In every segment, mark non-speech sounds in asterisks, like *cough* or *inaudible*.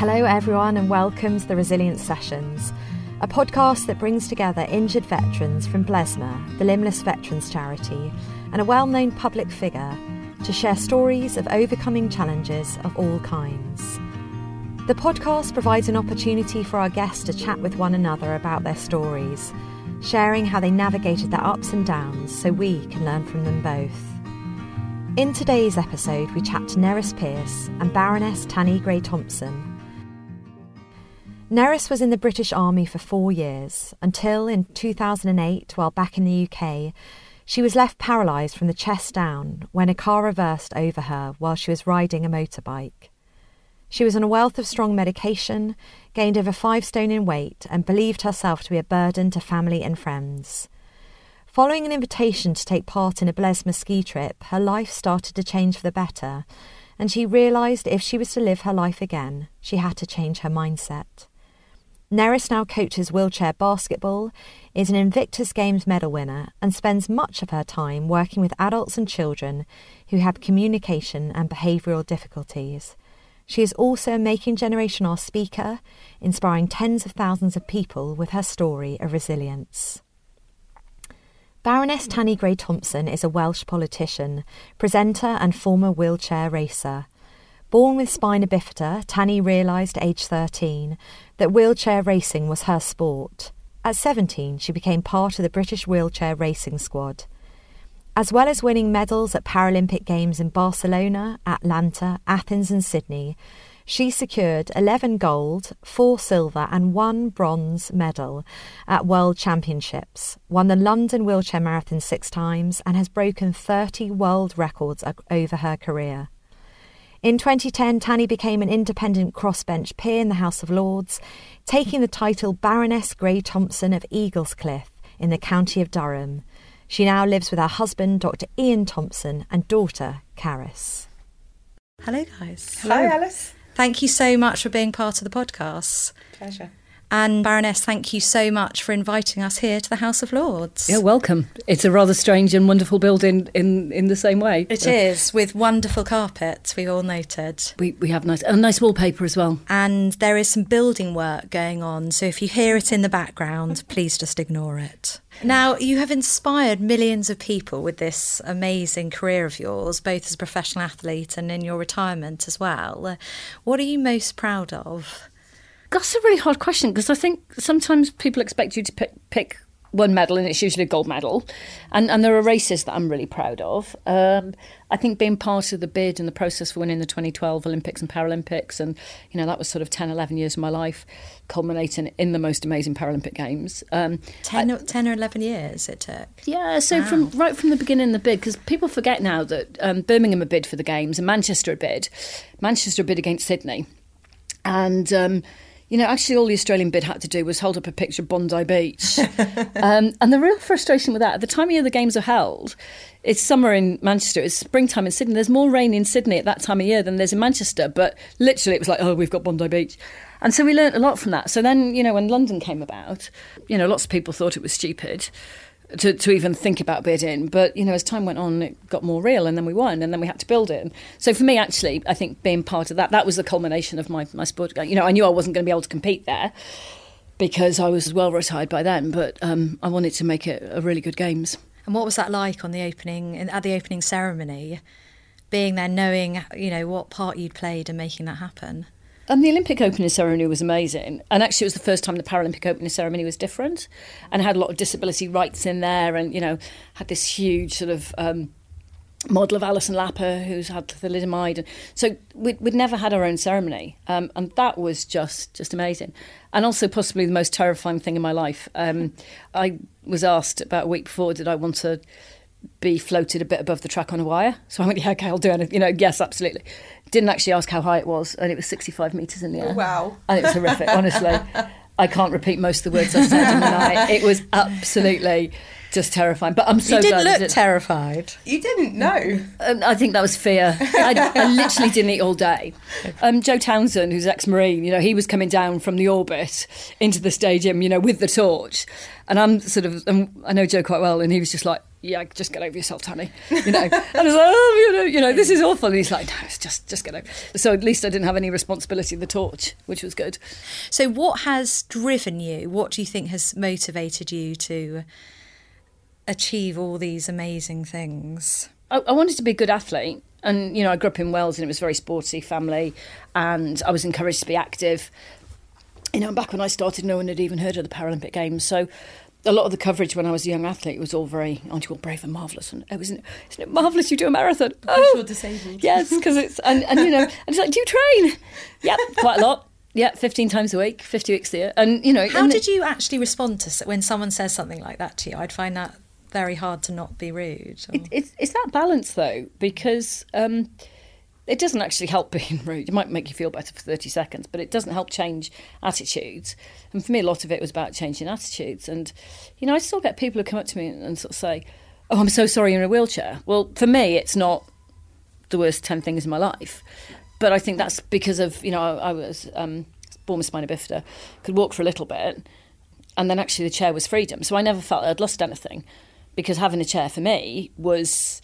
Hello, everyone, and welcome to the Resilience Sessions, a podcast that brings together injured veterans from Blesma, the Limbless Veterans Charity, and a well known public figure to share stories of overcoming challenges of all kinds. The podcast provides an opportunity for our guests to chat with one another about their stories, sharing how they navigated their ups and downs so we can learn from them both. In today's episode, we chat to Nerys Pearce and Baroness Tanni Grey Thompson. Nerys was in the British Army for four years until in 2008, while back in the UK, she was left paralysed from the chest down when a car reversed over her while she was riding a motorbike. She was on a wealth of strong medication, gained over five stone in weight, and believed herself to be a burden to family and friends. Following an invitation to take part in a Blesma ski trip, her life started to change for the better, and she realised if she was to live her life again, she had to change her mindset. Nerys now coaches wheelchair basketball, is an Invictus Games medal winner, and spends much of her time working with adults and children who have communication and behavioural difficulties. She is also a Making Generation R speaker, inspiring tens of thousands of people with her story of resilience. Baroness Tanni Grey Thompson is a Welsh politician, presenter, and former wheelchair racer. Born with spina bifida, Tanni realised age 13 that wheelchair racing was her sport. At 17, she became part of the British wheelchair racing squad. As well as winning medals at Paralympic Games in Barcelona, Atlanta, Athens, and Sydney, she secured 11 gold, 4 silver, and 1 bronze medal at World Championships, won the London Wheelchair Marathon six times, and has broken 30 world records over her career. In 2010, Tanni became an independent crossbench peer in the House of Lords, taking the title Baroness Grey Thompson of Eaglescliffe in the county of Durham. She now lives with her husband, Dr. Ian Thompson, and daughter, Caris. Hello, guys. Hello, Alice. Thank you so much for being part of the podcast. Pleasure. And Baroness, thank you so much for inviting us here to the House of Lords. Yeah, welcome. It's a rather strange and wonderful building in, in the same way. It uh, is, with wonderful carpets, we've all noted. We, we have nice, a nice wallpaper as well. And there is some building work going on, so if you hear it in the background, *laughs* please just ignore it. Now, you have inspired millions of people with this amazing career of yours, both as a professional athlete and in your retirement as well. What are you most proud of? That's a really hard question because I think sometimes people expect you to pick, pick one medal and it's usually a gold medal. And, and there are races that I'm really proud of. Um, I think being part of the bid and the process for winning the 2012 Olympics and Paralympics, and, you know, that was sort of 10, 11 years of my life, culminating in the most amazing Paralympic Games. Um, 10, I, 10 or 11 years it took? Yeah, so wow. from right from the beginning of the bid, because people forget now that um, Birmingham a bid for the Games and Manchester a bid. Manchester a bid against Sydney. And... You know, actually, all the Australian bid had to do was hold up a picture of Bondi Beach. *laughs* um, and the real frustration with that, at the time of year the games are held, it's summer in Manchester, it's springtime in Sydney. There's more rain in Sydney at that time of year than there's in Manchester. But literally, it was like, oh, we've got Bondi Beach. And so we learnt a lot from that. So then, you know, when London came about, you know, lots of people thought it was stupid to, to even think about bidding. But you know, as time went on, it got more real, and then we won, and then we had to build it. So for me, actually, I think being part of that that was the culmination of my my sport. You know, I knew I wasn't going to be able to compete there because I was well retired by then, but um, I wanted to make it a really good games. And what was that like on the opening at the opening ceremony? Being there, knowing you know what part you'd played and making that happen. Um, the Olympic opening ceremony was amazing. And actually, it was the first time the Paralympic opening ceremony was different and had a lot of disability rights in there and, you know, had this huge sort of. Um, model of Alison Lapper, who's had thalidomide. And so we'd, we'd never had our own ceremony. Um, and that was just, just amazing. And also possibly the most terrifying thing in my life. Um, I was asked about a week before, did I want to be floated a bit above the track on a wire? So I went, yeah, okay, I'll do it. You know, yes, absolutely. Didn't actually ask how high it was, and it was 65 metres in the air. Wow. And it was horrific, honestly. I can't repeat most of the words I said in the night. It was absolutely just terrifying. But I'm so glad you didn't look did terrified. You didn't know. Um, I think that was fear. I, I, literally didn't eat all day. Um, Joe Townsend, who's ex-marine, you know, he was coming down from the orbit into the stadium, you know, with the torch, and I'm sort of, um, I know Joe quite well, and he was just like, yeah, just get over yourself, Tanni. You know, *laughs* and I was like, oh, you know, you know, this is awful. And he's like, no, it's just, just get over. So at least I didn't have any responsibility of the torch, which was good. So what has driven you? What do you think has motivated you to achieve all these amazing things? I, I wanted to be a good athlete. And, you know, I grew up in Wales and it was a very sporty family and I was encouraged to be active. You know, back when I started, no one had even heard of the Paralympic Games. So a lot of the coverage when I was a young athlete was all very, aren't you all brave and marvellous? And it was, isn't it marvellous you do a marathon? Oh, you're disabled. Yes, because it's, and, and you know, *laughs* and it's like, do you train? Yep, quite a lot. Yeah, 15 times a week, 50 weeks a year. And, you know. How did you actually respond to when someone says something like that to you? I'd find that very hard to not be rude. Or... It, it's, it's that balance, though, because um, it doesn't actually help being *laughs* rude. It might make you feel better for 30 seconds, but it doesn't help change attitudes. And for me, a lot of it was about changing attitudes. And, you know, I still get people who come up to me and, sort of say, Oh, I'm so sorry you're in a wheelchair. Well, for me, it's not the worst 10 things in my life. But I think that's because of, you know, I, I was um, born with spina bifida, could walk for a little bit, and then actually the chair was freedom. So I never felt I'd lost anything because having a chair for me was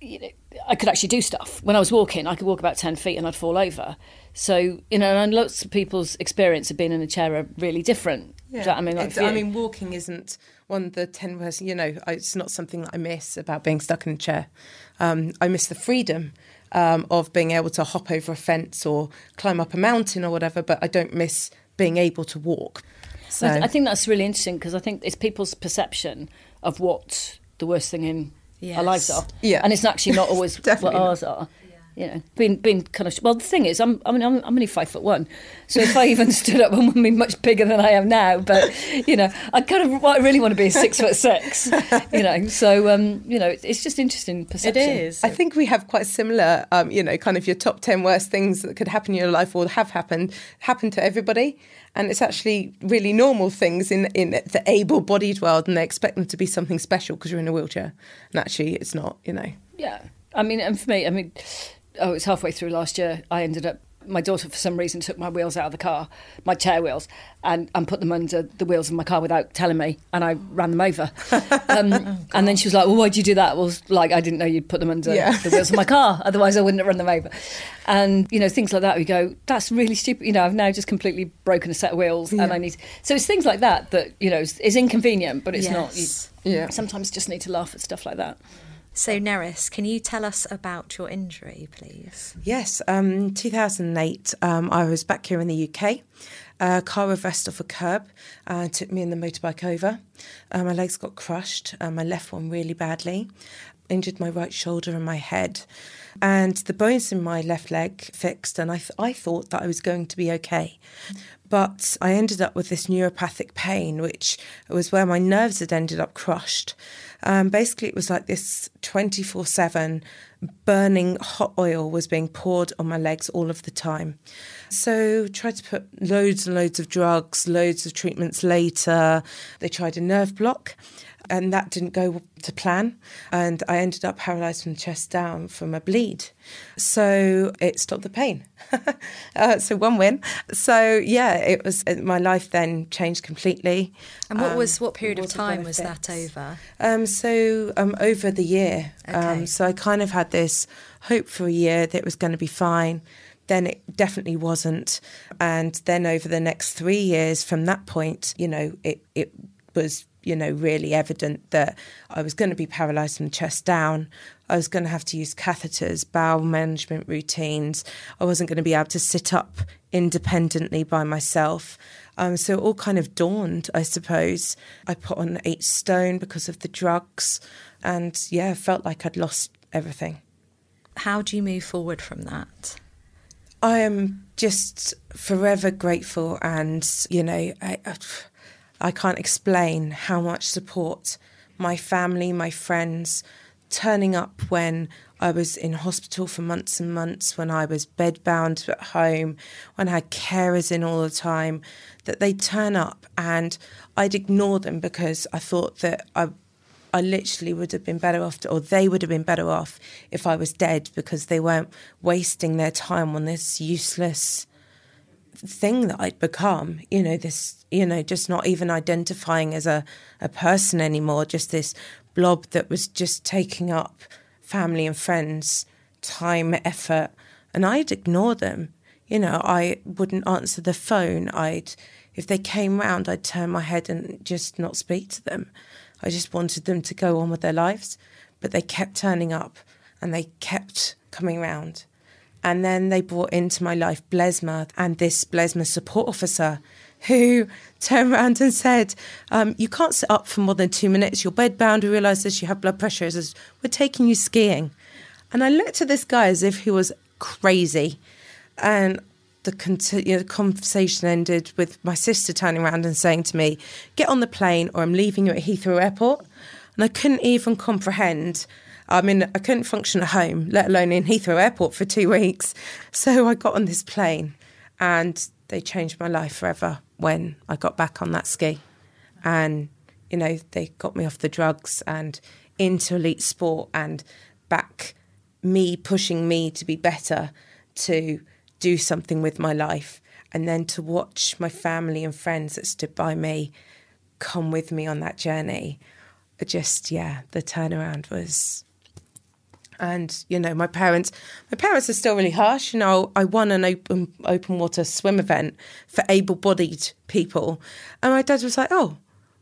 you know, I could actually do stuff. When I was walking, I could walk about 10 feet and I'd fall over. So, you know, and lots of people's experience of being in a chair are really different. Yeah. I mean, like I mean, walking isn't one of the 10 worst, you know, it's not something that I miss about being stuck in a chair. Um, I miss the freedom um, of being able to hop over a fence or climb up a mountain or whatever, but I don't miss being able to walk. So I, th- I think that's really interesting because I think it's people's perception of what the worst thing in yes. our lives are. Yeah. And it's actually not always *laughs* what ours are. You know, being being kind of well. The thing is, I'm I mean I'm, I'm only five foot one, so if I even *laughs* stood up, I would be much bigger than I am now. But you know, I kind of I really want to be six foot six. *laughs* You know, so um, you know, it's just interesting perception. It is. I think we have quite similar, um, you know, kind of your top ten worst things that could happen in your life or have happened happen to everybody and it's actually really normal things in in the able-bodied world, and they expect them to be something special because you're in a wheelchair, and actually it's not. You know. Yeah, I mean, and for me, I mean, oh, it's halfway through last year. I ended up my daughter, for some reason, took my wheels out of the car, my chair wheels, and, and put them under the wheels of my car without telling me, and I ran them over. *laughs* Um, oh, and then she was like, "Well, why'd you do that?" Well, like I didn't know you'd put them under yeah. the wheels of my car, *laughs* otherwise I wouldn't have run them over. And you know, things like that. We go, "That's really stupid." You know, I've now just completely broken a set of wheels, yeah. and I need. So it's things like that that you know is, is inconvenient, but it's yes. not. You, yeah. Sometimes just need to laugh at stuff like that. So, Nerys, can you tell us about your injury, please? Yes, um, 2008, um, I was back here in the UK. A car reversed off a curb, uh, took me in the motorbike over. Uh, my legs got crushed, uh, my left one really badly, injured my right shoulder and my head. And the bones in my left leg fixed, and I, th- I thought that I was going to be okay. But I ended up with this neuropathic pain, which was where my nerves had ended up crushed. Um, basically, it was like this 24 7 burning hot oil was being poured on my legs all of the time. So, tried to put loads and loads of drugs, loads of treatments later. They tried a nerve block and that didn't go to plan. And I ended up paralyzed from the chest down from a bleed. So it stopped the pain. *laughs* uh, so one win. So yeah, it was my life then changed completely. And what was what period um, of time was that over? Um, so um, over the year. Um, okay. so I kind of had this hope for a year that it was going to be fine then it definitely wasn't. And then over the next three years from that point, you know, it, it was you know, really evident that I was going to be paralysed from the chest down. I was going to have to use catheters, bowel management routines. I wasn't going to be able to sit up independently by myself. Um, so it all kind of dawned, I suppose. I put on eight stone because of the drugs, and yeah, felt like I'd lost everything. How do you move forward from that? I am just forever grateful, and you know, I, I I can't explain how much support my family, my friends, turning up when I was in hospital for months and months, when I was bedbound at home, when I had carers in all the time, that they'd turn up and I'd ignore them because I thought that I I literally would have been better off, to, or they would have been better off if I was dead because they weren't wasting their time on this useless thing that I'd become, you know, this, you know, just not even identifying as a, a person anymore, just this blob that was just taking up family and friends' time, effort, and I'd ignore them. You know, I wouldn't answer the phone. I'd, if they came round, I'd turn my head and just not speak to them. I just wanted them to go on with their lives, but they kept turning up and they kept coming round. And then they brought into my life Blesma and this Blesma support officer who *laughs* turned around and said, um, You can't sit up for more than two minutes. You're bedbound. We realise this. You have blood pressure. Says, We're taking you skiing. And I looked at this guy as if he was crazy. And the, you know, the conversation ended with my sister turning around and saying to me, Get on the plane or I'm leaving you at Heathrow Airport. And I couldn't even comprehend I mean, I couldn't function at home, let alone in Heathrow Airport for two weeks. *laughs* So I got on this plane and they changed my life forever when I got back on that ski. And, you know, they got me off the drugs and into elite sport and back me pushing me to be better, to do something with my life. And then to watch my family and friends that stood by me come with me on that journey. Just, yeah, the turnaround was and you know my parents my parents are still really harsh you know i won an open open water swim event for able-bodied people and my dad was like oh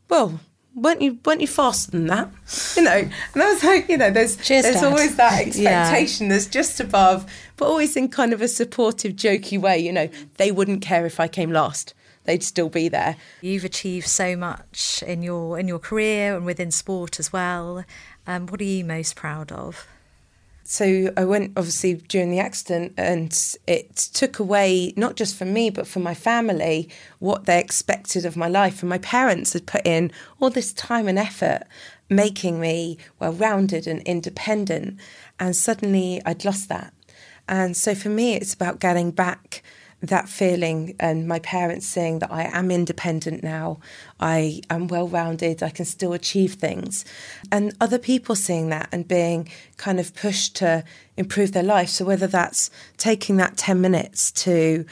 well weren't you weren't you faster than that *laughs* you know and i was like you know there's Cheers, there's dad. always that *laughs* expectation yeah. there's just above but always in kind of a supportive jokey way you know they wouldn't care if i came last they'd still be there. You've achieved so much in your in your career and within sport as well. Um, what are you most proud of? So I went obviously during the accident, and it took away not just for me but for my family what they expected of my life. And my parents had put in all this time and effort making me well rounded and independent, and suddenly I'd lost that. And so for me, it's about getting back that feeling and my parents saying that I am independent now, I am well rounded, I can still achieve things, and other people seeing that and being kind of pushed to improve their life. So, whether that's taking that 10 minutes to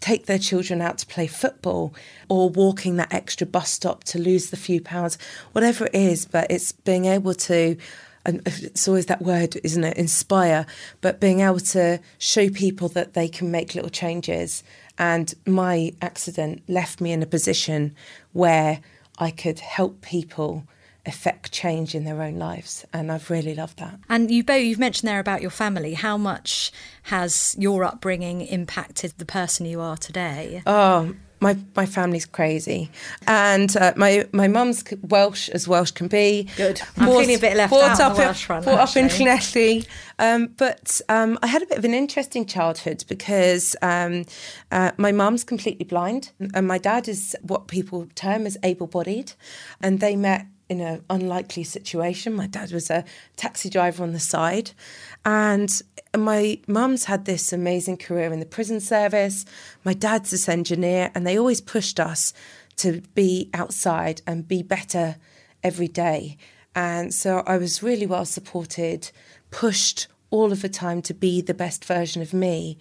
take their children out to play football or walking that extra bus stop to lose the few pounds, whatever it is, but it's being able to and it's always that word, isn't it? Inspire, but being able to show people that they can make little changes. And my accident left me in a position where I could help people affect change in their own lives and I've really loved that. And you both you've mentioned there about your family how much has your upbringing impacted the person you are today? Oh my my family's crazy, and uh, my my mum's Welsh as Welsh can be. Good. I'm feeling a bit left out up, Welsh front, Brought up in Llanelli, um, but um, I had a bit of an interesting childhood because um, uh, my mum's completely blind, and my dad is what people term as able-bodied, and they met in an unlikely situation. My dad was a taxi driver on the side, and my mum's had this amazing career in the prison service. My dad's this engineer, and they always pushed us to be outside and be better every day. And so I was really well supported, pushed all of the time to be the best version of me,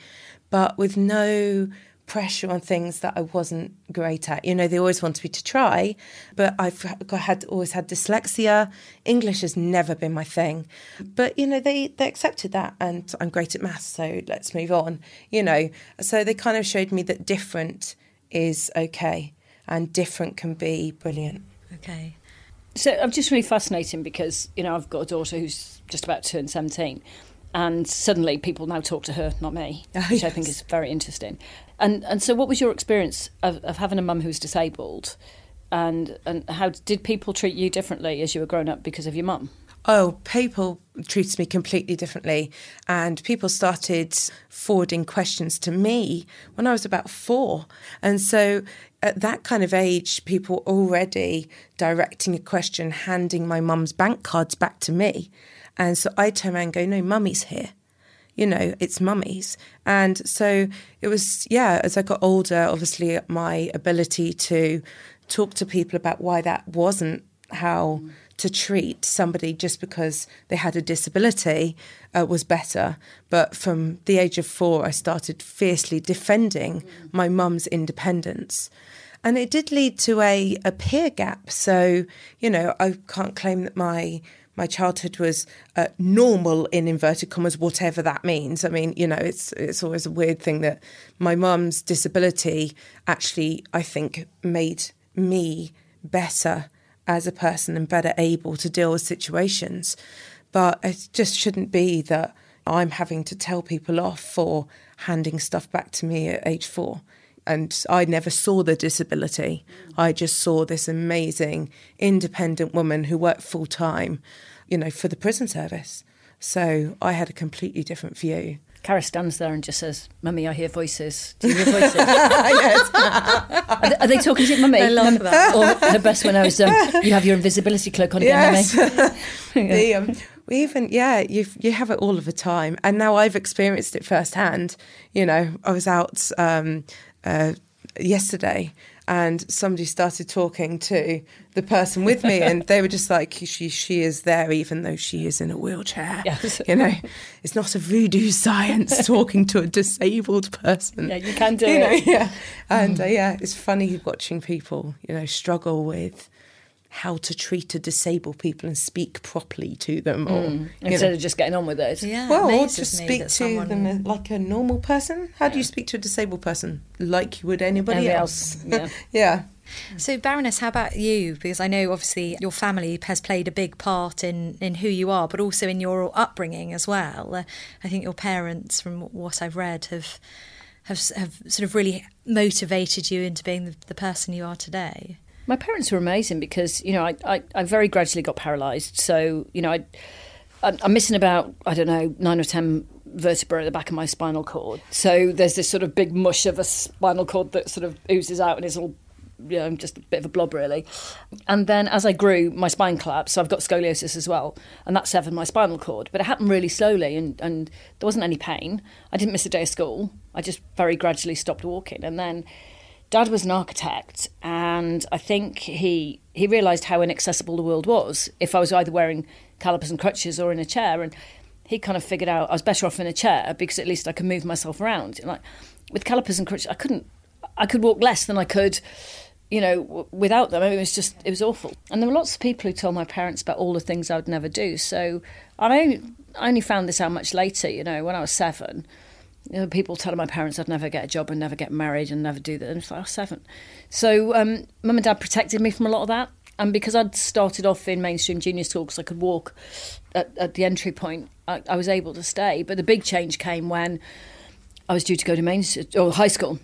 but with no pressure on things that I wasn't great at. You know, they always wanted me to try, but I've had always had dyslexia. English has never been my thing, but you know, they they accepted that, and I'm great at maths, so let's move on. You know, so they kind of showed me that different is okay, and different can be brilliant. Okay. So I'm just really fascinating because you know I've got a daughter who's just about to turn 17 and suddenly people now talk to her, not me, *laughs* oh, which yes. I think is very interesting. And and so, what was your experience of, of having a mum who's disabled, and and how did people treat you differently as you were growing up because of your mum? Oh, people treated me completely differently, and people started forwarding questions to me when I was about four, and so at that kind of age, people were already directing a question, handing my mum's bank cards back to me, and so I turn around and go, "No, mummy's here." you know, it's mummies. And so it was, yeah, as I got older, obviously my ability to talk to people about why that wasn't how to treat somebody just because they had a disability uh, was better. But from the age of four, I started fiercely defending my mum's independence. And it did lead to a, a peer gap. So, you know, I can't claim that my my childhood was uh, normal in inverted commas, whatever that means. I mean, you know, it's it's always a weird thing that my mum's disability actually, I think, made me better as a person and better able to deal with situations. But it just shouldn't be that I'm having to tell people off for handing stuff back to me at age four. And I never saw the disability. I just saw this amazing independent woman who worked full time, you know, for the prison service. So I had a completely different view. Cara stands there and just says, Mummy, I hear voices. Do you hear voices? *laughs* yes. are, they, are, they, talking to you, Mummy? I love Mum, that. Or the best one I was, um, you have your invisibility cloak on again, yes. Mummy. *laughs* *laughs* the, um, we even yeah you you have it all of the time and now i've experienced it firsthand you know i was out um, uh, yesterday and somebody started talking to the person with me and they were just like she she is there even though she is in a wheelchair yes. you know it's not a voodoo science *laughs* talking to a disabled person yeah you can do you it know, yeah and mm. uh, yeah it's funny watching people you know struggle with how to treat a disabled people and speak properly to them, or mm. instead know. of just getting on with it. Yeah, well, or just speak to someone... them like a normal person. How yeah. do you speak to a disabled person like you would anybody else? else. Yeah. *laughs* yeah. So, Baroness, how about you? Because I know obviously your family has played a big part in, in who you are, but also in your upbringing as well. Uh, I think your parents, from what I've read, have have have sort of really motivated you into being the, the person you are today. My parents were amazing because you know I, I, I very gradually got paralysed. So you know I I'm missing about I don't know nine or ten vertebrae at the back of my spinal cord. So there's this sort of big mush of a spinal cord that sort of oozes out and is all you know, just a bit of a blob really. And then as I grew, my spine collapsed, so I've got scoliosis as well, and that severed my spinal cord. But it happened really slowly, and, and there wasn't any pain. I didn't miss a day of school. I just very gradually stopped walking, and then Dad was an architect, and I think he he realised how inaccessible the world was if I was either wearing calipers and crutches or in a chair. And he kind of figured out I was better off in a chair because at least I could move myself around. Like with calipers and crutches, I couldn't. I could walk less than I could, you know, w- without them. It was just it was awful. And there were lots of people who told my parents about all the things I would never do. So I only, I only found this out much later. You know, when I was seven you know, people telling my parents I'd never get a job and never get married and never do that. And it's like, I was seven. So um, mum and dad protected me from a lot of that. And because I'd started off in mainstream junior school because I could walk at, at the entry point, I, I, was able to stay. But the big change came when I was due to go to main or high school.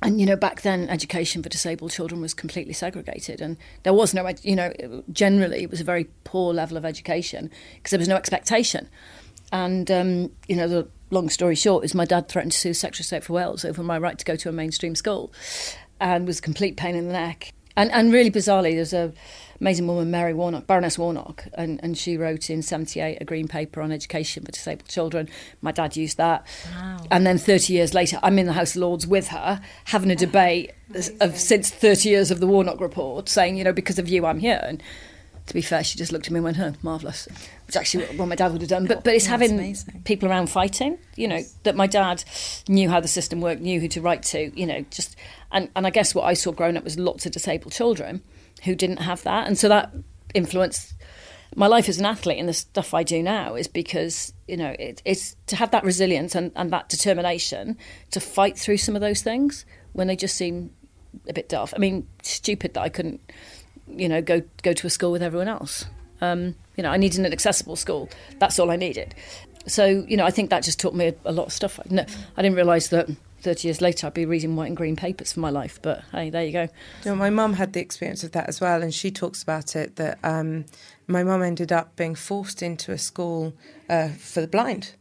And you know, back then, education for disabled children was completely segregated, and there was no, you know, generally it was a very poor level of education because there was no expectation. And um, you know, the long story short is my dad threatened to sue Secretary of State for Wales over my right to go to a mainstream school and was a complete pain in the neck. And, and really bizarrely, there's a amazing woman, Mary Warnock, Baroness Warnock, and, and she wrote in 78 a green paper on education for disabled children. My dad used that. Wow. And then 30 years later, I'm in the House of Lords with her, having a debate *laughs* of since 30 years of the Warnock report, saying, you know, because of you, I'm here. And to be fair, she just looked at me and went, huh, marvellous. Which actually what my dad would have done. But oh, but it's having amazing. people around fighting, you know, that my dad knew how the system worked, knew who to write to, you know, just and, and I guess what I saw growing up was lots of disabled children who didn't have that. And so that influenced my life as an athlete and the stuff I do now is because, you know, it, it's to have that resilience and, and that determination to fight through some of those things when they just seem a bit daft. I mean, stupid that I couldn't you know, go go to a school with everyone else. Um, you know, I needed an accessible school. That's all I needed. So, you know, I think that just taught me a, a lot of stuff. No, I didn't realise that 30 years later I'd be reading white and green papers for my life. But hey, there you go. You know, my mum had the experience of that as well, and she talks about it that um, my mum ended up being forced into a school uh, for the blind.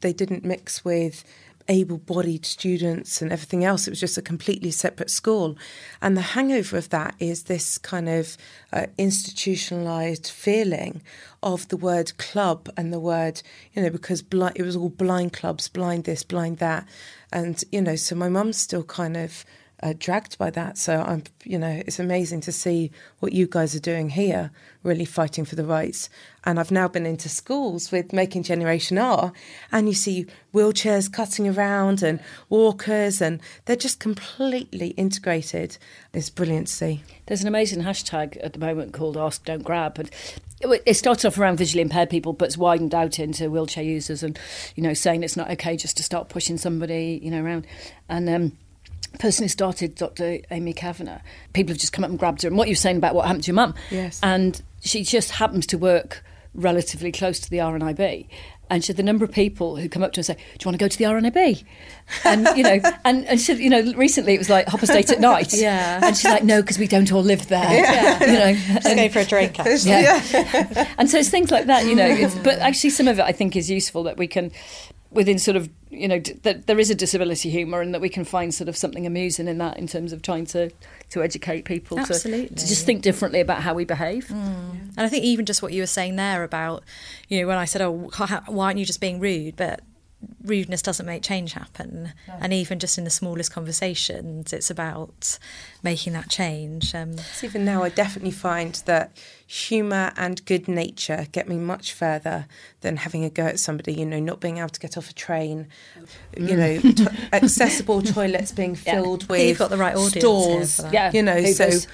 They didn't mix with able bodied students and everything else. It was just a completely separate school. And the hangover of that is this kind of uh, institutionalized feeling of the word club and the word, you know, because it was all blind clubs, blind this, blind that. And, you know, so my mum's still kind of uh, dragged by that. So I'm, you know, it's amazing to see what you guys are doing here, really fighting for the rights. And I've now been into schools with Making Generation R, and you see wheelchairs cutting around and walkers, and they're just completely integrated. It's brilliant see. There's an amazing hashtag at the moment called Ask Don't Grab, and it starts off around visually impaired people, but it's widened out into wheelchair users, and you know, saying it's not okay just to start pushing somebody, you know, around, and. Um, person who started Dr. Amy Kavanagh, people have just come up and grabbed her. And what you're saying about what happened to your mum, yes, and she just happens to work relatively close to the RNIB. And she said the number of people who come up to her and say, "Do you want to go to the RNIB?" And you know, *laughs* and and she, you know, recently it was like Hoppers Date at night. *laughs* yeah. And she's like, "No, because we don't all live there." Yeah. *laughs* You know, just going for a drink. Actually. Yeah. and so it's things like that, you know. It's, but actually, some of it I think is useful that we can within sort of you know that there is a disability humour and that we can find sort of something amusing in that in terms of trying to to educate people Absolutely. to, to just think differently about how we behave. Mm. And I think even just what you were saying there about you know when I said oh why aren't you just being rude but rudeness doesn't make change happen no. and even just in the smallest conversations it's about making that change um, so even now i definitely find that humour and good nature get me much further than having a go at somebody, you know, not being able to get off a train, you know, *laughs* to- accessible toilets being filled yeah. with You've got the right audience stores, yeah, you know, Hoovers. so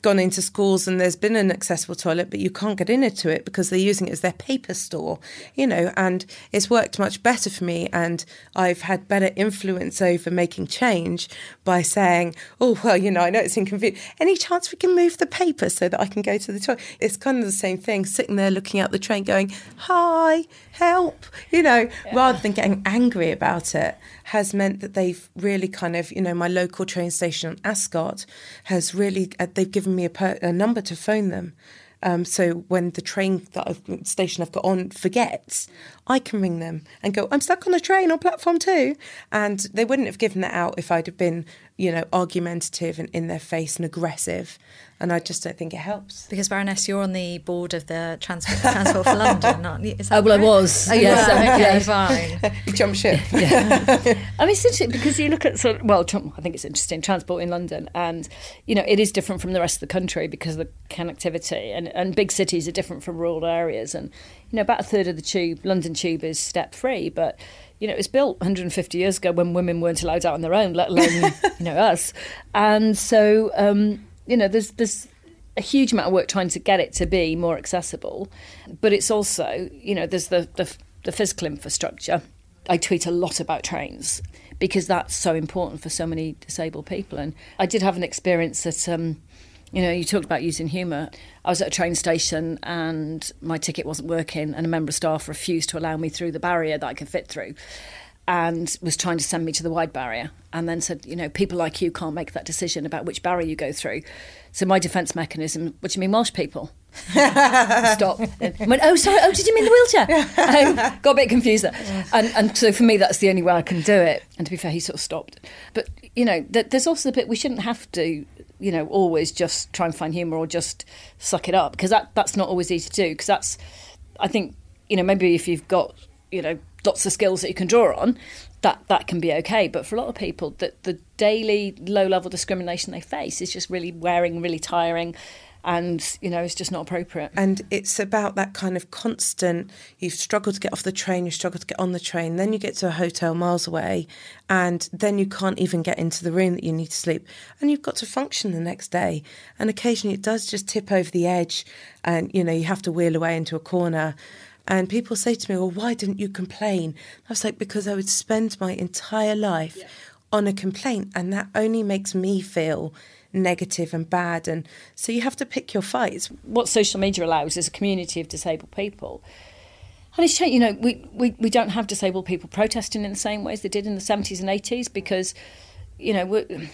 gone into schools and there's been an accessible toilet, but you can't get into it because they're using it as their paper store, you know, and it's worked much better for me and I've had better influence over making change by saying, oh, well, you know, I know it's inconvenient. Any chance we can move the paper so that I can go to the toilet? it's kind of the same thing, sitting there looking out the train going, hi, help, you know, yeah. rather than getting angry about it, has meant that they've really kind of, you know, my local train station on Ascot has really, uh, they've given me a, per, a number to phone them. Um, so when the train that I've, station I've got on forgets, I can ring them and go, I'm stuck on the train on platform two. And they wouldn't have given that out if I'd have been, you know, argumentative and in their face and aggressive and I just don't think it helps. Because Baroness, you're on the board of the Transport, Transport for London, aren't you? oh, well, right? I was. Oh, yes, okay, yeah. fine. *laughs* you jump ship. *laughs* yeah. I mean, it's interesting because you look at sort of, well, I think it's interesting, transport in London, and, you know, it is different from the rest of the country because of the connectivity, and, and big cities are different from rural areas. And, you know, about a third of the tube, London Tube, is step free, but you know, it was built 150 years ago when women weren't allowed out on their own, let alone, *laughs* you know, us. And so, um, you know, there's there's a huge amount of work trying to get it to be more accessible, but it's also, you know, there's the the, the physical infrastructure. I tweet a lot about trains because that's so important for so many disabled people. And I did have an experience that, um, you know, you talked about using humour. I was at a train station and my ticket wasn't working, and a member of staff refused to allow me through the barrier that I could fit through and was trying to send me to the wide barrier and then said, you know, people like you can't make that decision about which barrier you go through. So my defence mechanism, what do you mean Welsh people? *laughs* Stop. And went, oh, sorry, oh, did you mean the wheelchair? *laughs* um, got a bit confused there. And, and so for me, that's the only way I can do it. And to be fair, he sort of stopped. But, you know, th- there's also the bit we shouldn't have to, you know, always just try and find humour or just suck it up because that, that's not always easy to do because that's, I think, you know, maybe if you've got, you know, lots of skills that you can draw on, that that can be okay. But for a lot of people, that the daily low level discrimination they face is just really wearing, really tiring. And you know, it's just not appropriate. And it's about that kind of constant. You've struggled to get off the train, you struggle to get on the train, then you get to a hotel miles away, and then you can't even get into the room that you need to sleep, and you've got to function the next day. And occasionally, it does just tip over the edge, and you know, you have to wheel away into a corner. And people say to me, Well, why didn't you complain? I was like, Because I would spend my entire life yeah. on a complaint, and that only makes me feel negative and bad. And so you have to pick your fights. What social media allows is a community of disabled people. And it's changed, you know, we, we, we don't have disabled people protesting in the same ways they did in the 70s and 80s because you know, we,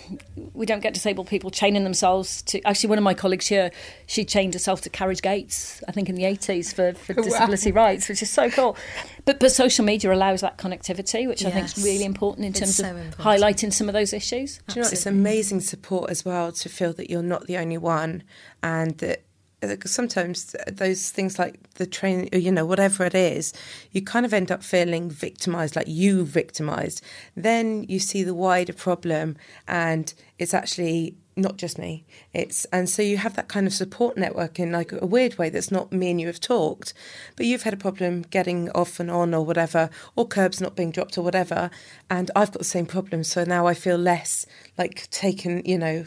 we don't get disabled people chaining themselves to. Actually, one of my colleagues here, she chained herself to carriage gates. I think in the eighties for, for *laughs* disability wow. rights, which is so cool. But but social media allows that connectivity, which yes. I think is really important in terms so of important. highlighting some of those issues. Do you know, it's amazing support as well to feel that you're not the only one, and that sometimes those things like the train, you know, whatever it is, you kind of end up feeling victimized, like you victimized. Then you see the wider problem, and it's actually not just me. It's and so you have that kind of support network in like a weird way that's not me and you have talked, but you've had a problem getting off and on or whatever, or curbs not being dropped or whatever, and I've got the same problem. So now I feel less like taken, you know,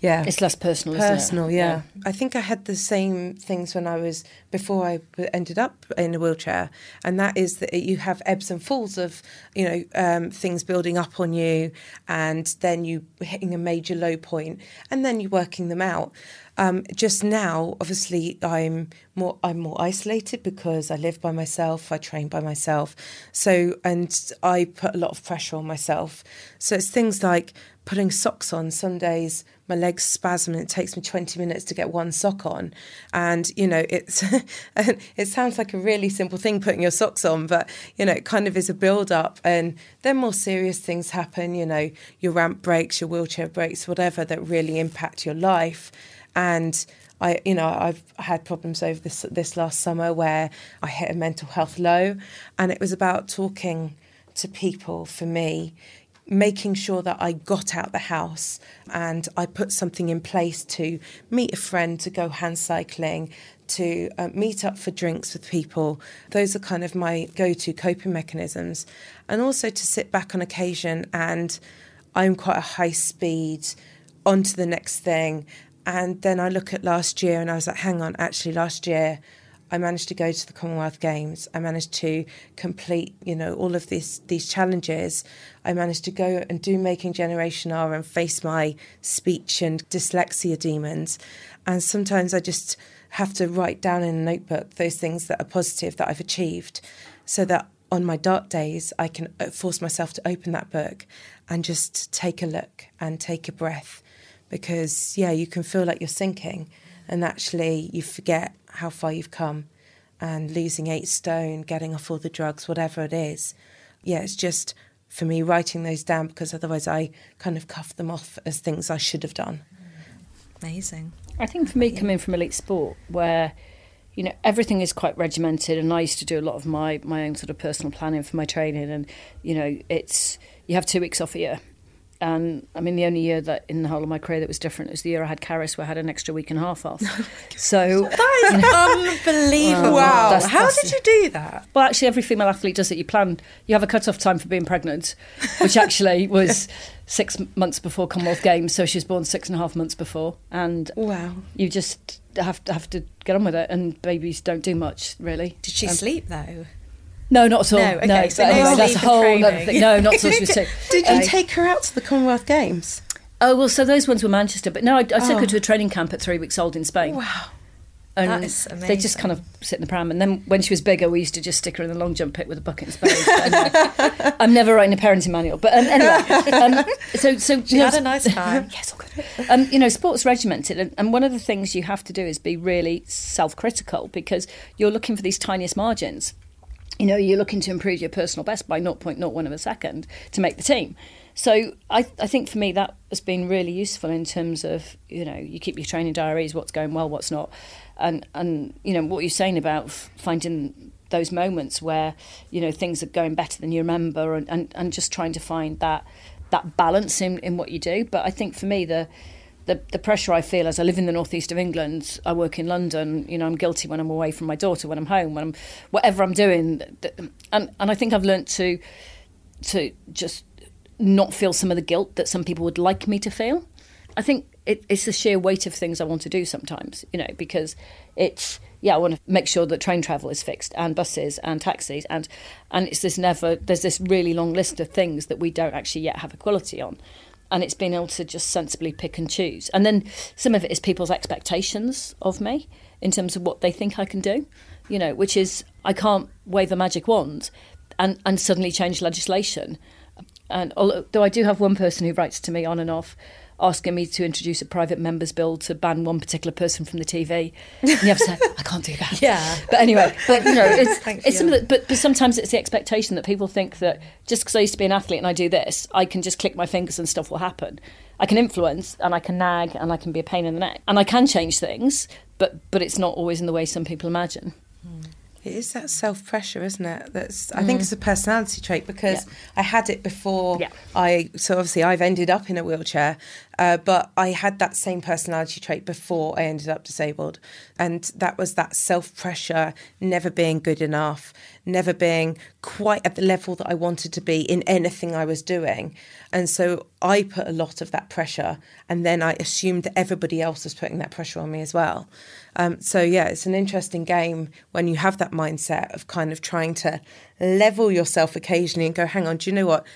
yeah it's less personal personal yeah. yeah. i think i had the same things when i was before i ended up in a wheelchair and that is that you have ebbs and falls of you know um, things building up on you and then you hitting a major low point and then you working them out um, just now, obviously, I'm more I'm more isolated because I live by myself. I train by myself, so and I put a lot of pressure on myself. So it's things like putting socks on. Some days my legs spasm and it takes me 20 minutes to get one sock on. And, you know, it's *laughs* it sounds like a really simple thing putting your socks on, but, you know, it kind of is a build up. And then more serious things happen, you know, your ramp breaks, your wheelchair breaks, whatever that really impact your life and I, you know, I've had problems over this this last summer where I hit a mental health low, and it was about talking to people for me, making sure that I got out the house and I put something in place to meet a friend, to go hand cycling, to uh, meet up for drinks with people. Those are kind of my go-to coping mechanisms, and also to sit back on occasion and I'm quite a high speed on to the next thing and then I look at last year and I was like, hang on, actually, last year I managed to go to the Commonwealth Games. I managed to complete, you know, all of these these challenges. I managed to go and do Making Generation R and face my speech and dyslexia demons. And sometimes I just have to write down in a notebook those things that are positive that I've achieved, so that on my dark days I can uh, force myself to open that book and just take a look and take a breath because yeah, you can feel like you're sinking, and actually you forget how far you've come, and losing eight stone, getting off all the drugs, whatever it is. Yeah, it's just for me writing those down because otherwise I kind of cuff them off as things I should have done. Amazing. I think for me, coming from elite sport, where you know everything is quite regimented, and I used to do a lot of my my own sort of personal planning for my training, and you know it's you have two weeks off a year and I mean, the only year that in the whole of my career that was different was the year I had Caris, where I had an extra week and a half off. *laughs* so that is *laughs* you know, unbelievable! wow, that's, how that's, did you do that? Well, actually, every female athlete does it. You plan, you have a cut-off time for being pregnant, which actually *laughs* was six months before Commonwealth Games. So she was born six and a half months before, and wow, you just have to have to get on with it. And babies don't do much really. Did she um, sleep though? No, not at all. No, okay. no so anyway, that's a whole other thing. No, not till she was two. Did you take her out to the Commonwealth Games? Oh well, so those ones were Manchester, but no, I, I took oh. her to a training camp at three weeks old in Spain. Wow. And that is amazing. They just kind of sit in the pram, and then when she was bigger, we used to just stick her in the long jump pit with a bucket and spades. anyway, *laughs* I'm never writing a parenting manual, but um, anyway. Um, *laughs* so, so she had know, a nice *laughs* time. yes, all good. Um, you know, sports regimented, and, and one of the things you have to do is be really self-critical because you're looking for these tiniest margins you know, you're looking to improve your personal best by 0.01 of a second to make the team. So I, I think for me that has been really useful in terms of, you know, you keep your training diaries, what's going well, what's not. And, and you know, what you're saying about finding those moments where, you know, things are going better than you remember and, and, and just trying to find that, that balance in, in what you do. But I think for me, the, the, the pressure I feel as I live in the northeast of England, I work in London. You know, I'm guilty when I'm away from my daughter, when I'm home, when I'm whatever I'm doing, and and I think I've learnt to to just not feel some of the guilt that some people would like me to feel. I think it, it's the sheer weight of things I want to do sometimes, you know, because it's yeah, I want to make sure that train travel is fixed and buses and taxis and and it's this never there's this really long list of things that we don't actually yet have equality on and it's been able to just sensibly pick and choose. And then some of it is people's expectations of me in terms of what they think I can do, you know, which is I can't wave a magic wand and, and suddenly change legislation. And although I do have one person who writes to me on and off, asking me to introduce a private members bill to ban one particular person from the TV. And you have to say, I can't do that. *laughs* Yeah. But anyway, but you know, it's, it's some the, but, but sometimes it's the expectation that people think that just because I used to be an athlete and I do this, I can just click my fingers and stuff will happen. I can influence and I can nag and I can be a pain in the neck and I can change things, but but it's not always in the way some people imagine. It is that self pressure, isn't it? That's I think mm. it's a personality trait because Yeah. I had it before Yeah. I. So obviously I've ended up in a wheelchair, uh, but I had that same personality trait before I ended up disabled, and that was that self pressure, never being good enough, never being quite at the level that I wanted to be in anything I was doing, and so I put a lot of that pressure, and then I assumed that everybody else was putting that pressure on me as well. Um, so yeah, it's an interesting game when you have that mindset of kind of trying to level yourself occasionally and go, hang on, do you know what?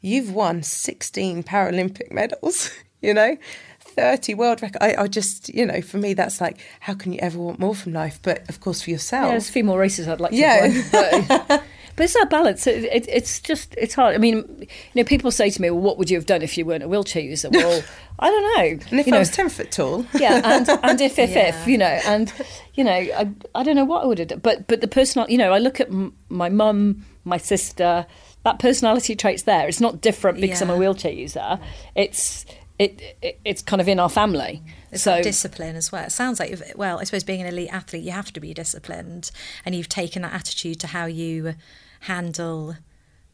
You've won 16 Paralympic medals, *laughs* you know, 30 world record. I, I just, you know, for me, that's like, how can you ever want more from life? But of course, for yourself. Yeah, there's a few more races I'd like to Yeah. but, um, *laughs* but it's that balance. It, it, it's just it's hard. I mean, you know, people say to me, "Well, what would you have done if you weren't a wheelchair user?" *laughs* Well, I don't know. and if you I know, was 10 foot tall, *laughs* yeah, and and if if Yeah. if you know, and you know, I I don't know what I would have done, but but the personal, you know, I look at m- my mum, my sister, that personality trait's there. It's not different because I'm a wheelchair user. It's it, it it's kind of in our family. It's so discipline as well. It sounds like, well, I suppose being an elite athlete, you have to be disciplined, and you've taken that attitude to how you handle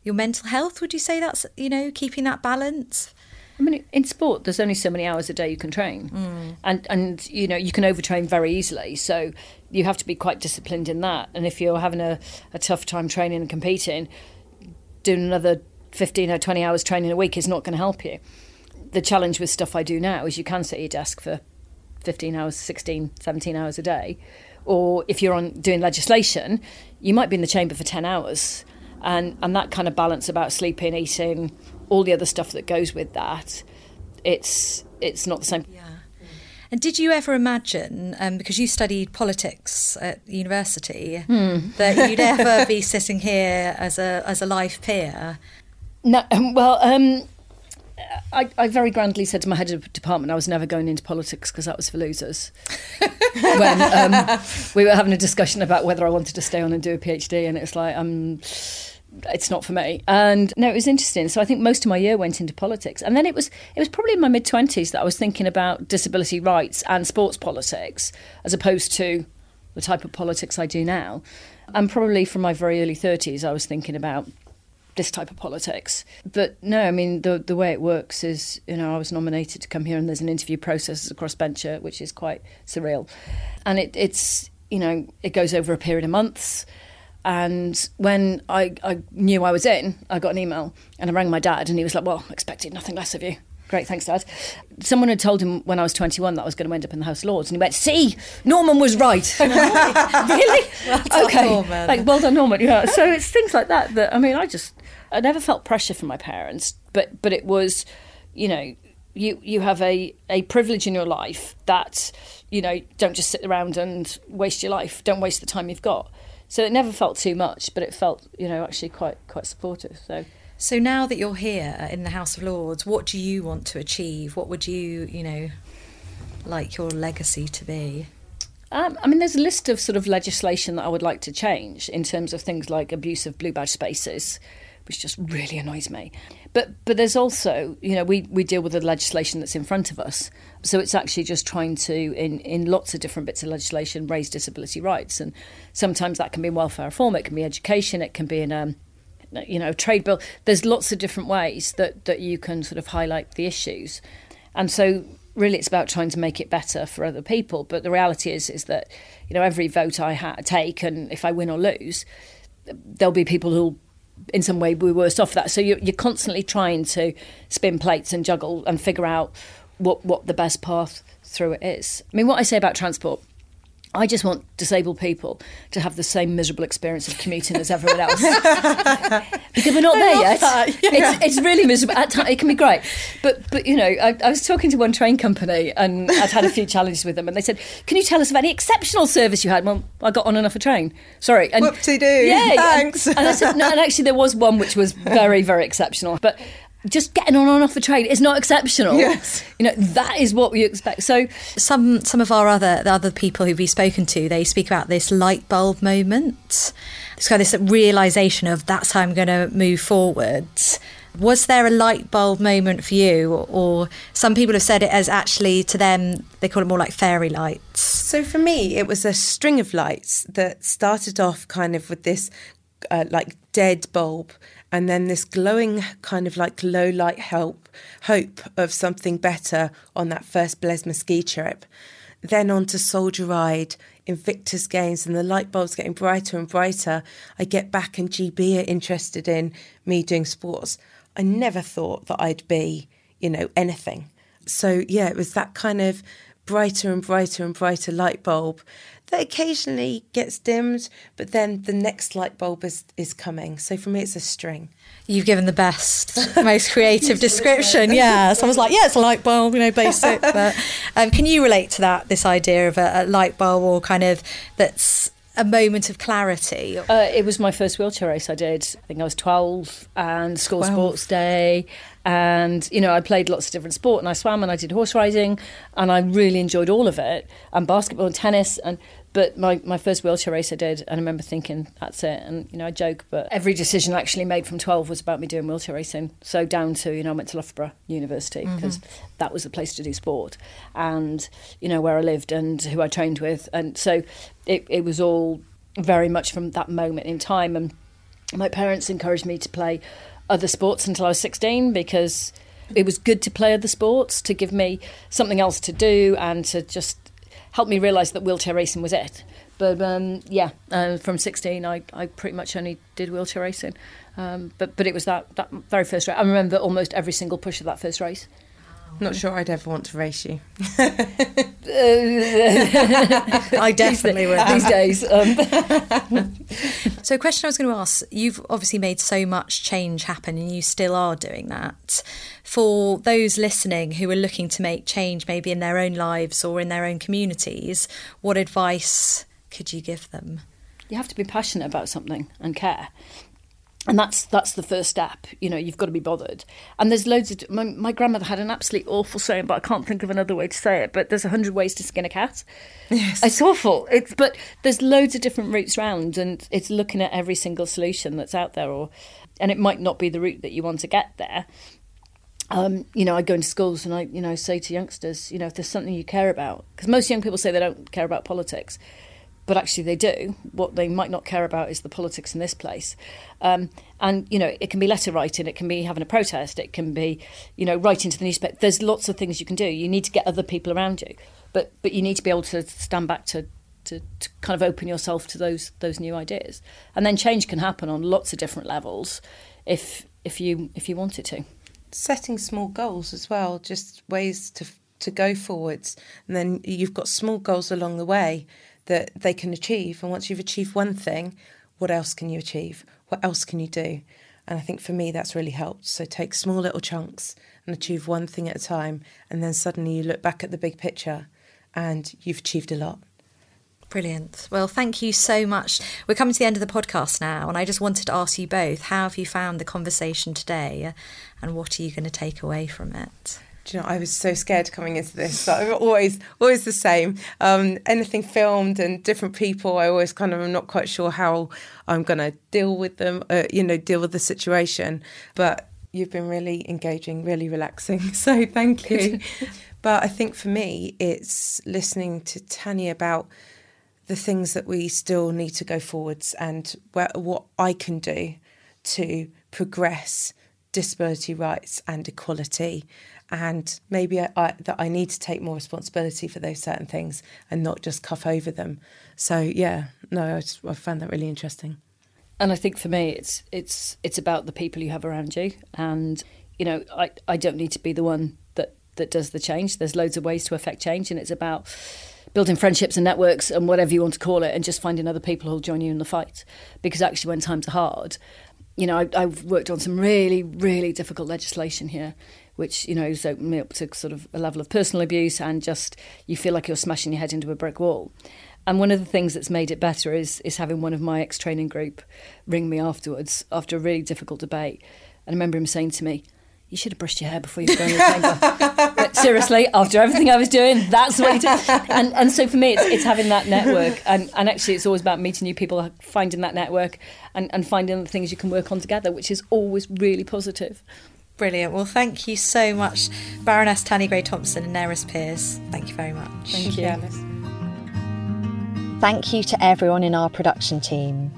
your mental health. Would you say that's you know keeping that balance? I mean, in sport, there's only so many hours a day you can train, mm. and and you know you can overtrain very easily. So you have to be quite disciplined in that. And if you're having a, a tough time training and competing, doing another 15 or 20 hours training a week is not going to help you. The challenge with stuff I do now is you can sit at your desk for 15 hours, 16, 17 hours a day. Or if you're on doing legislation, you might be in the chamber for 10 hours. And, and that kind of balance about sleeping, eating, all the other stuff that goes with that, it's, it's not the same. Yeah. And did you ever imagine, um, because you studied politics at university, that you'd *laughs* ever be sitting here as a as a life peer? No, well, um, I, I very grandly said to my head of department I was never going into politics because that was for losers. *laughs* when um, we were having a discussion about whether I wanted to stay on and do a PhD, and it's like, um, it's not for me. And no, it was interesting. So I think most of my year went into politics, and then it was it was probably in my mid twenties that I was thinking about disability rights and sports politics as opposed to the type of politics I do now. And probably from my very early thirties, I was thinking about this type of politics. But no, I mean the the way it works is, you know, I was nominated to come here, and there's an interview process as a crossbencher, which is quite surreal, and it, it's you know it goes over a period of months. And when I, I knew I was in, I got an email and I rang my dad, and he was like, "Well, expected nothing less of you." Great, thanks, Dad. Someone had told him when I was 21 that I was going to end up in the House of Lords, and he went, "See, Norman was right." *laughs* really? *laughs* Well okay. Norman. Like, well done, Norman. Yeah. So it's things like that that I mean, I just I never felt pressure from my parents, but but it was, you know, you you have a a privilege in your life that you know don't just sit around and waste your life. Don't waste the time you've got. So it never felt too much, but it felt you know actually quite quite supportive. So. So now that you're here in the House of Lords, what do you want to achieve? What would you, you know, like your legacy to be? Um, I mean, there's a list of sort of legislation that I would like to change in terms of things like abuse of blue badge spaces, which just really annoys me. But but there's also, you know, we, we deal with the legislation that's in front of us. So it's actually just trying to, in, in lots of different bits of legislation, raise disability rights. And sometimes that can be in welfare reform, it can be education, it can be in um, you know, trade bill. There's lots of different ways that, that you can sort of highlight the issues. And so really it's about trying to make it better for other people. But the reality is is that, you know, every vote I ha- take and if I win or lose, there'll be people who'll in some way be worse off that. So you're, you're constantly trying to spin plates and juggle and figure out what, what the best path through it is. I mean, what I say about transport I just want disabled people to have the same miserable experience of commuting as everyone else. *laughs* because we're not there yet. It's, it's really miserable. At times, it can be great. But, but you know, I, I was talking to one train company and I'd had a few challenges with them and they said, Can you tell us of any exceptional service you had? Well, I got on and off a train. Sorry. And, Whoop-de-doo. Yeah. Thanks. And, and I said, No, and actually, there was one which was very, very exceptional. But just getting on and off a train is not exceptional. Yes. You know, that is what we expect. So, Some some of our other the other people who we've spoken to, they speak about this light bulb moment. It's kind of this realization of that's how I'm going to move forward. Was there a light bulb moment for you? Or some people have said it as actually to them, they call it more like fairy lights. So for me, it was a string of lights that started off kind of with this uh, like dead bulb and then this glowing kind of like low light help hope of something better on that first Blesma ski trip. Then on to soldier ride invictus games and the light bulbs getting brighter and brighter. I get back and gb are interested in me doing sports. I never thought that i'd be you know anything. So yeah it was that kind of brighter and brighter and brighter light bulb that occasionally gets dimmed, but then the next light bulb is, is coming. So for me, it's a string. You've given the best, most creative *laughs* description. Yeah. So I was like, yeah, it's a light bulb, you know, basic. *laughs* But um, can you relate to that, this idea of a, a light bulb or kind of that's a moment of clarity? Uh, it was my first wheelchair race I did. I think I was 12 and school 12. sports day. And, you know, I played lots of different sport and I swam and I did horse riding and I really enjoyed all of it and basketball and tennis. And but my, my first wheelchair race I did, and I remember thinking, that's it. And, you know, I joke, but every decision I actually made from 12 was about me doing wheelchair racing. So down to, you know, I went to Loughborough University because mm-hmm. that was the place to do sport and, you know, where I lived and who I trained with. And so it, it was all very much from that moment in time. And my parents encouraged me to play other sports until I was 16 because it was good to play other sports to give me something else to do and to just helped me realise that wheelchair racing was it. But um, yeah, uh, from 16, I, I pretty much only did wheelchair racing. Um, but but it was that, that very first race. I remember almost every single push of that first race. Not sure I'd ever want to race you. *laughs* I definitely would these days. Um. *laughs* so, a question I was going to ask: You've obviously made so much change happen, and you still are doing that. For those listening who are looking to make change, maybe in their own lives or in their own communities, what advice could you give them? You have to be passionate about something and care and that's that's the first step you know you've got to be bothered. And there's loads of my, my grandmother had an absolutely awful saying but i can't think of another way to say it but there's a hundred ways to skin a cat. Yes. It's awful. It's but there's loads of different routes round and it's looking at every single solution that's out there or and it might not be the route that you want to get there. Um, you know, I go into schools and I, you know, say to youngsters, you know, if there's something you care about, because most young people say they don't care about politics, but actually they do. What they might not care about is the politics in this place. Um, and, you know, it can be letter writing, it can be having a protest, it can be, you know, writing to the newspaper. There's lots of things you can do. You need to get other people around you. But, but you need to be able to stand back to, to, to kind of open yourself to those, those new ideas. And then change can happen on lots of different levels if, if, you, if you want it to. Setting small goals as well, just ways to, to go forwards. And then you've got small goals along the way that they can achieve. And once you've achieved one thing, what else can you achieve? What else can you do? And I think for me, that's really helped. So take small little chunks and achieve one thing at a time. And then suddenly you look back at the big picture and you've achieved a lot. Brilliant. Well, thank you so much. We're coming to the end of the podcast now, and I just wanted to ask you both how have you found the conversation today and what are you going to take away from it? Do you know, I was so scared coming into this. But I'm always, always the same. Um, anything filmed and different people, I always kind of am not quite sure how I'm going to deal with them. Uh, you know, deal with the situation. But you've been really engaging, really relaxing. *laughs* So thank you. but I think for me, it's listening to Tanni about the things that we still need to go forwards and where, what I can do to progress disability rights and equality and maybe I, I, that I need to take more responsibility for those certain things and not just cuff over them. So yeah, no, I, just, I found that really interesting. And I think for me, it's it's it's about the people you have around you, and you know, I I don't need to be the one that that does the change. There's loads of ways to affect change, and it's about building friendships and networks and whatever you want to call it, and just finding other people who'll join you in the fight. Because actually, when times are hard, you know, I, have worked on some really, really difficult legislation here, which you know has opened me up to sort of a level of personal abuse and just you feel like you're smashing your head into a brick wall. And one of the things that's made it better is is having one of my ex training group ring me afterwards after a really difficult debate. And I remember him saying to me, "You should have brushed your hair before you go in the chamber." but, Seriously, after everything I was doing, that's what you do. And, and so for me, it's, it's having that network. And, and actually, it's always about meeting new people, finding that network, and, and finding the things you can work on together, which is always really positive. Brilliant. Well, thank you so much, Baroness Tanni Grey Thompson and Nerys Pearce. Thank you very much. Thank you. Thank you to everyone in our production team.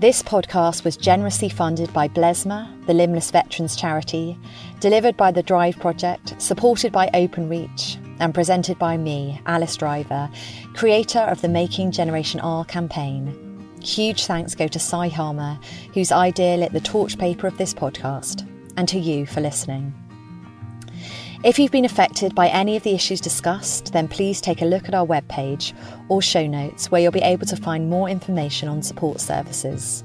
This podcast was generously funded by Blesma, the Limbless Veterans Charity, delivered by the Drive Project, supported by Openreach, and presented by me, Alice Driver, creator of the Making Generation R campaign. Huge thanks go to Cy Harmer, whose idea lit the torch paper of this podcast, and to you for listening. If you've been affected by any of the issues discussed, then please take a look at our webpage or show notes where you'll be able to find more information on support services.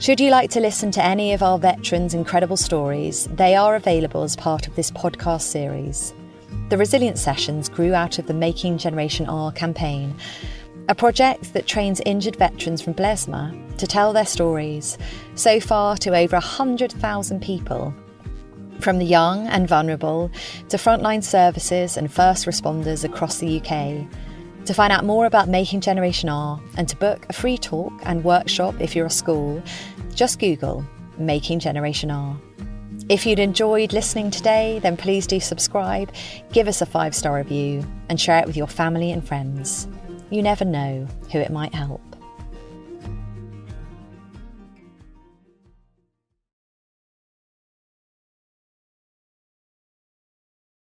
Should you like to listen to any of our veterans' incredible stories, they are available as part of this podcast series. The Resilience Sessions grew out of the Making Generation R campaign, a project that trains injured veterans from Blesma to tell their stories, so far to over 100,000 people from the young and vulnerable to frontline services and first responders across the UK. To find out more about Making Generation R and to book a free talk and workshop if you're a school, just Google Making Generation R. If you'd enjoyed listening today, then please do subscribe, give us a five star review, and share it with your family and friends. You never know who it might help.